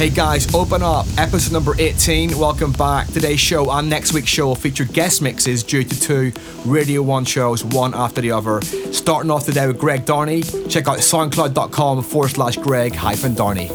Hey guys, open up. Episode number 18. Welcome back. Today's show and next week's show will feature guest mixes due to two Radio 1 shows, one after the other. Starting off today with Greg Downey. Check out soundcloud.com forward slash Greg hyphen Downey.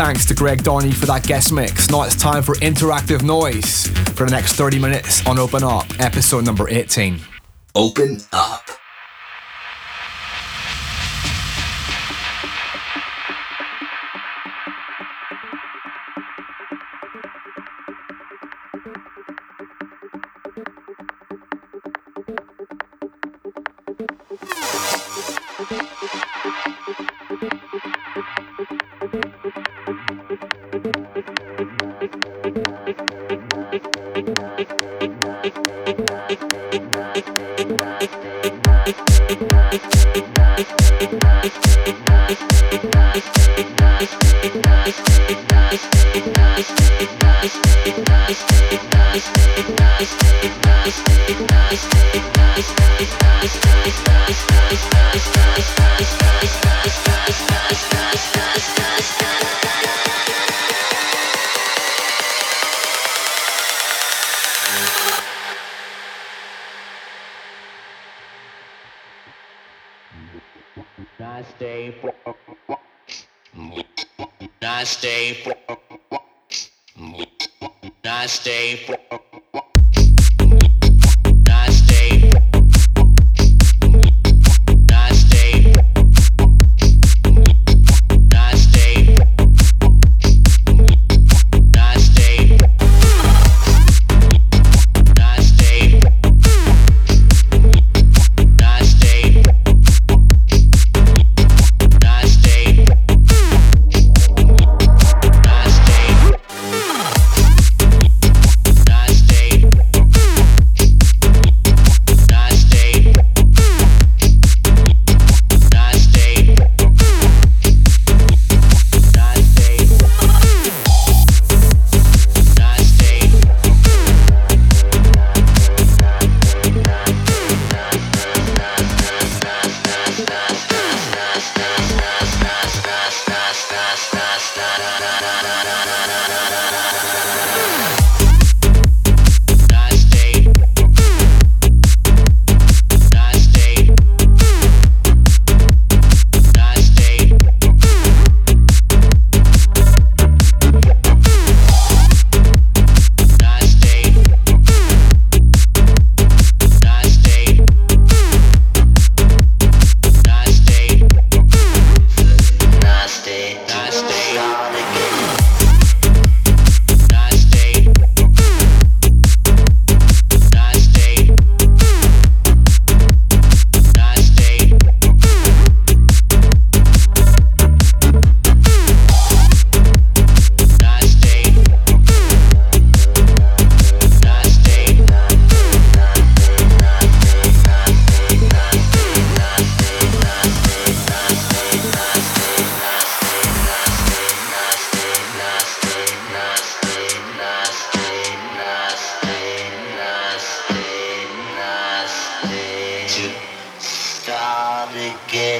Thanks to Greg Downey for that guest mix. Now it's time for interactive noise for the next 30 minutes on Open Up, episode number 18. Open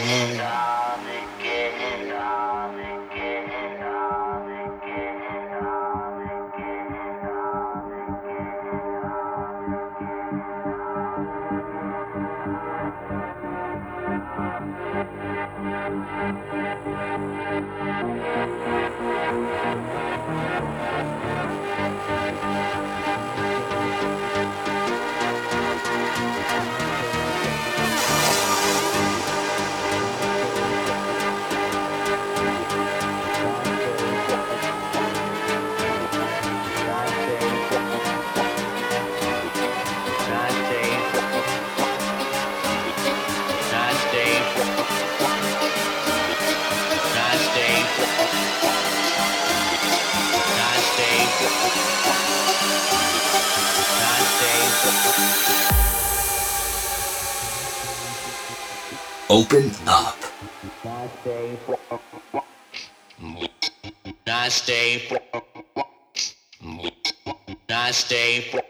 Up. Open up. Nice day. Nice day.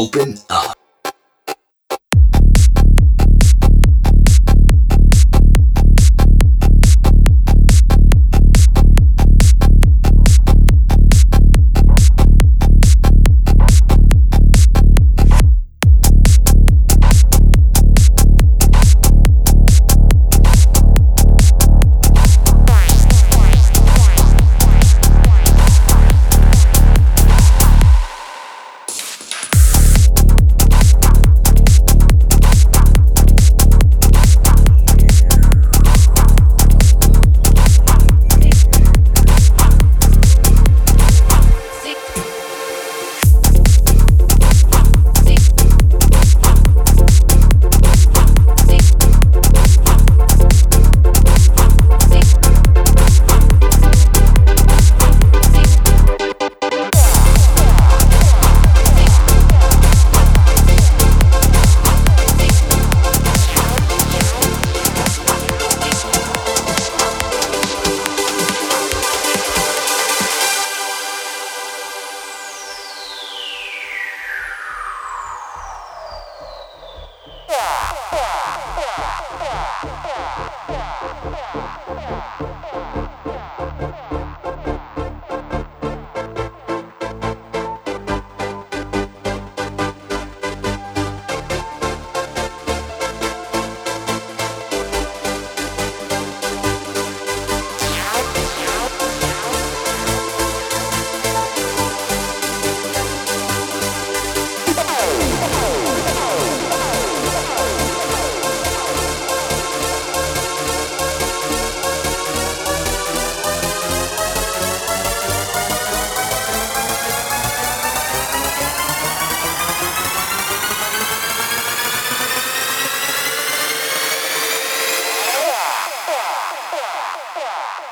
Open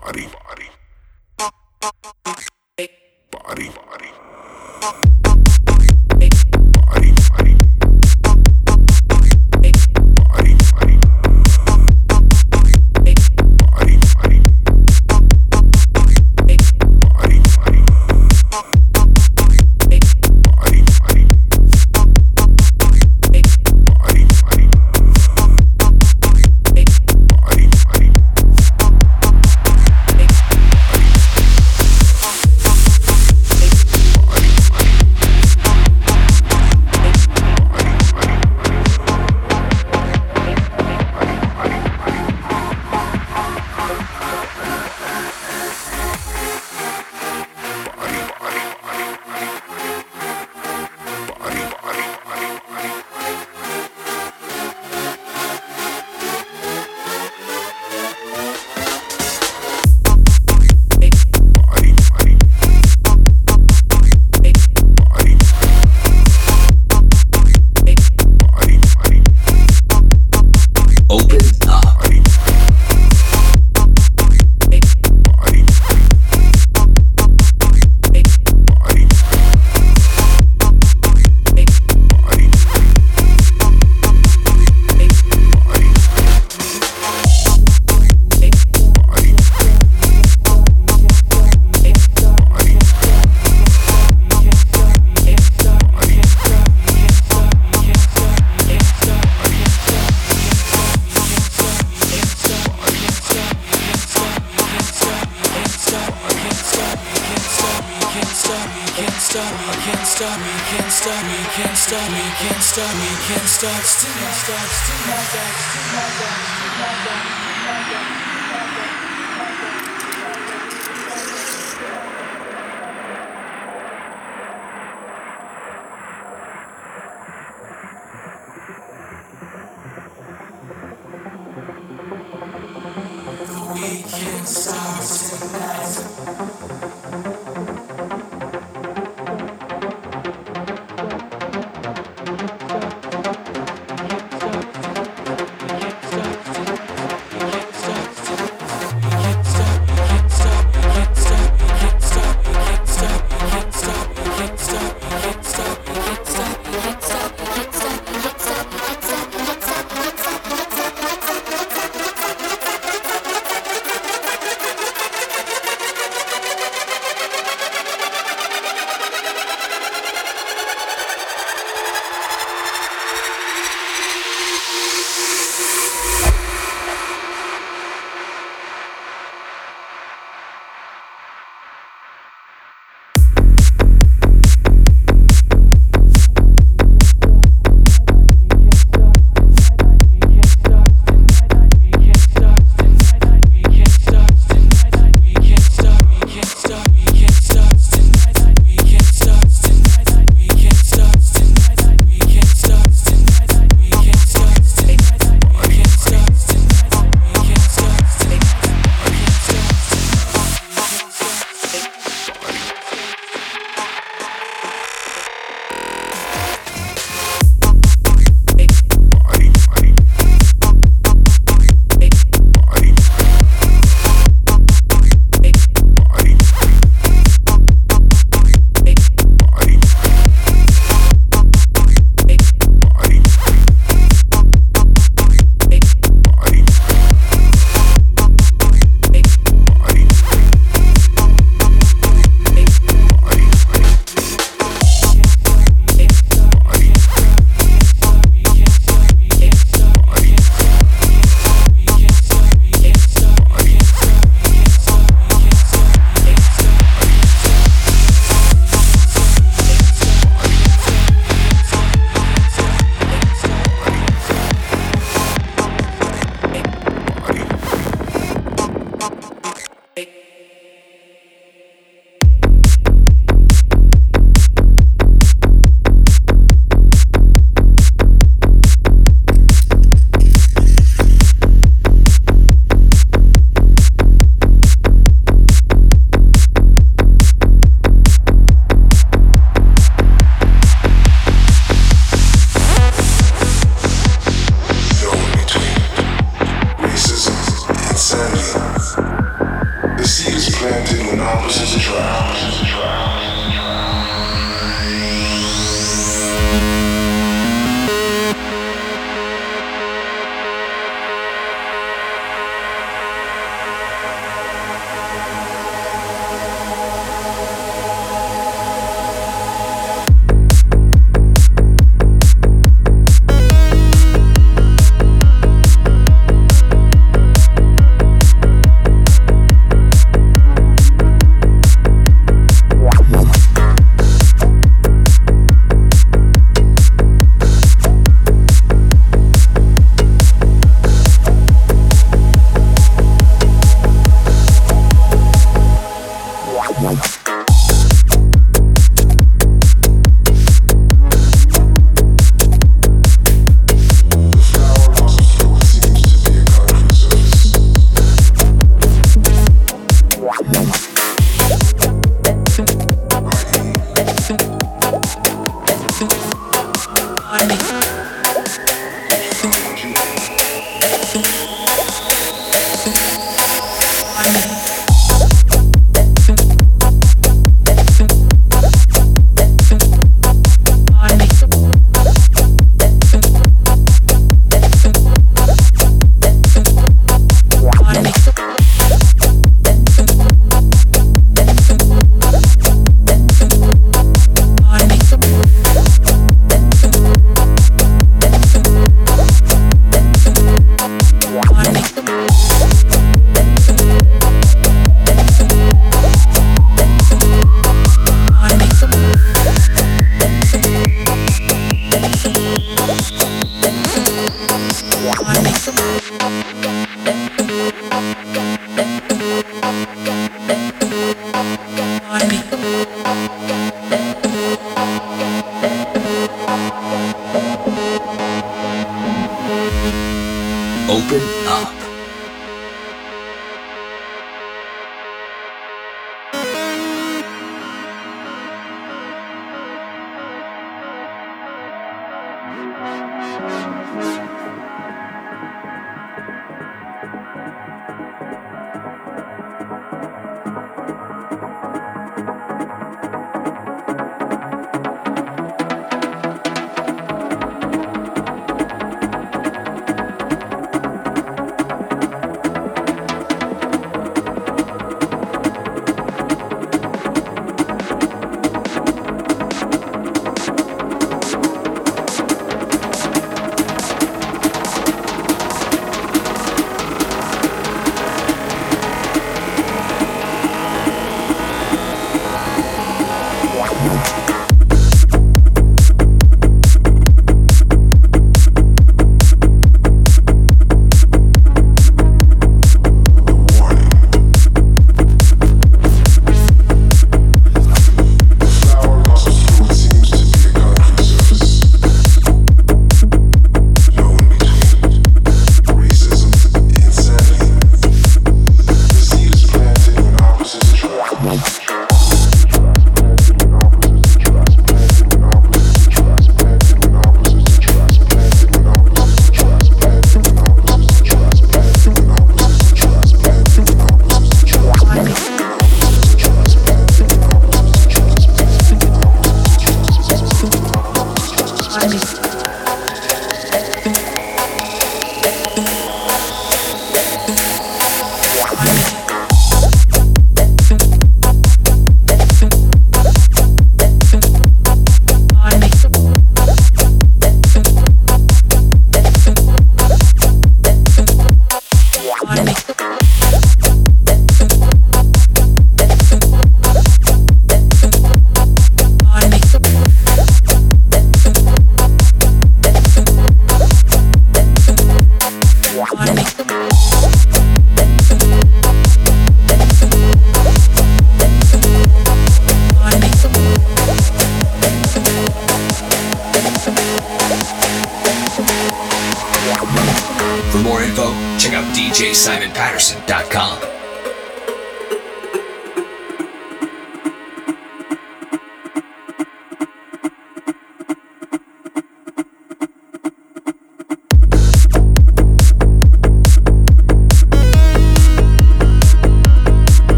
body.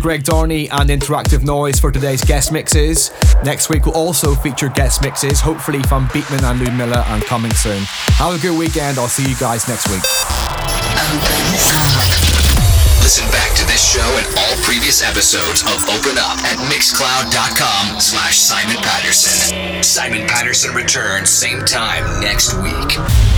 Greg Downey and Interactive Noise for today's guest mixes. Next week will also feature guest mixes, hopefully from Beatman and Ludmilla, and coming soon. Have a good weekend. I'll see you guys next week. Listen back to this show and all previous episodes of Open Up at mixcloud.com slash Simon Patterson. Simon Patterson returns same time next week.